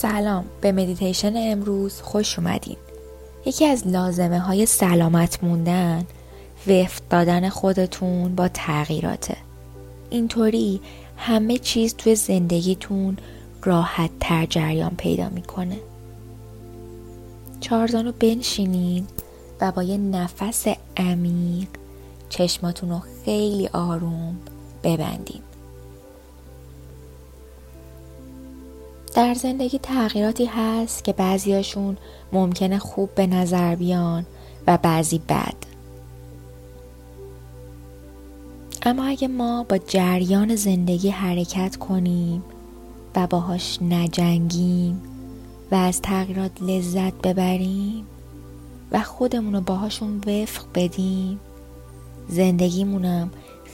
سلام. به مدیتیشن امروز خوش اومدین. یکی از لازمه های سلامت موندن وفت دادن خودتون با تغییراته. اینطوری همه چیز توی زندگیتون راحت تر جریان پیدا می‌کنه. چارزانو بنشینین و با یه نفس عمیق چشماتون رو خیلی آروم ببندین. در زندگی تغییراتی هست که بعضیاشون ممکنه خوب به نظر بیان و بعضی بد. اما اگه ما با جریان زندگی حرکت کنیم و باهاش نجنگیم و از تغییرات لذت ببریم و خودمون رو باهاشون وفق بدیم زندگیمونم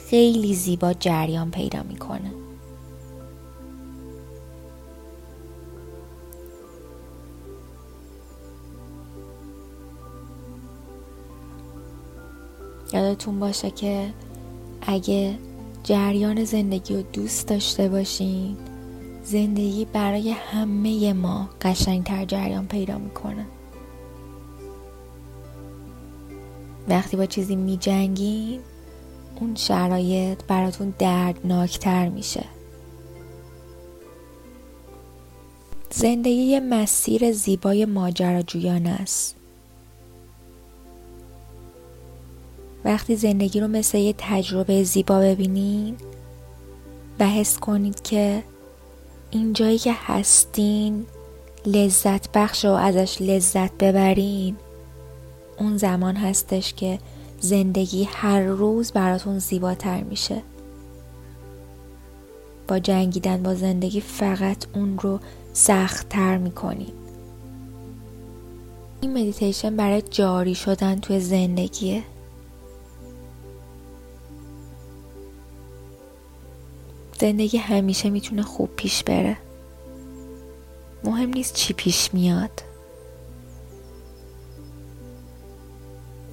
خیلی زیبا جریان پیدا می‌کنه. یادتون باشه که اگه جریان زندگی رو دوست داشته باشین زندگی برای همه ما قشنگتر جریان پیدا می‌کنه. وقتی با چیزی میجنگین اون شرایط براتون دردناکتر میشه. زندگی مسیر زیبای ماجراجویانه است. وقتی زندگی رو مثل یه تجربه زیبا ببینین و حس کنید که این جایی که هستین لذت بخش و ازش لذت ببرین اون زمان هستش که زندگی هر روز براتون زیباتر میشه. با جنگیدن با زندگی فقط اون رو سختتر می‌کنین. این مدیتیشن برای جاری شدن توی زندگیه. زندگی همیشه می‌تونه خوب پیش بره. مهم نیست چی پیش میاد.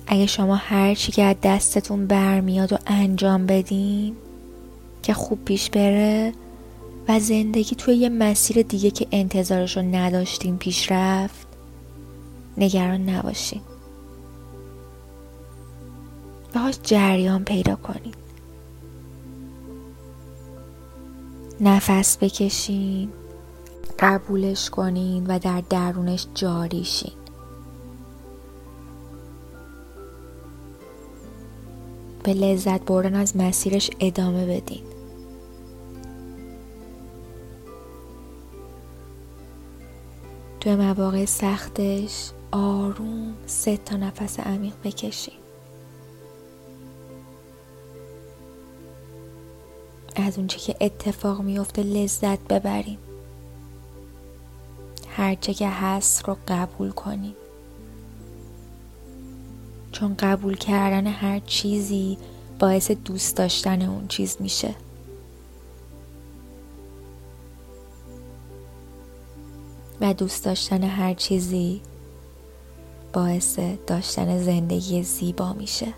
اگه شما هر چی که از دستتون برمیاد و انجام بدین که خوب پیش بره و زندگی توی یه مسیر دیگه که انتظارش رو نداشتین پیش رفت نگران نباشین. باهاش جریان پیدا کنین. نفس بکشین قبولش کنین و در درونش جاری شین. به لذت بردن از مسیرش ادامه بدین. توی مواقع سختش آروم سه تا نفس عمیق بکشین. از اونچه که اتفاق میفته لذت ببرین هرچه که هست رو قبول کنین چون قبول کردن هر چیزی باعث دوست داشتن اون چیز میشه. و دوست داشتن هر چیزی باعث داشتن زندگی زیبا میشه.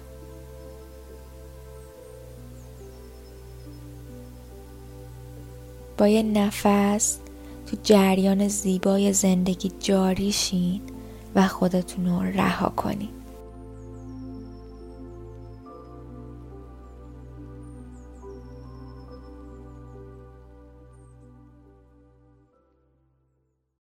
با یه نفس تو جریان زیبای زندگی جاری شین و خودتون رو رها کنین.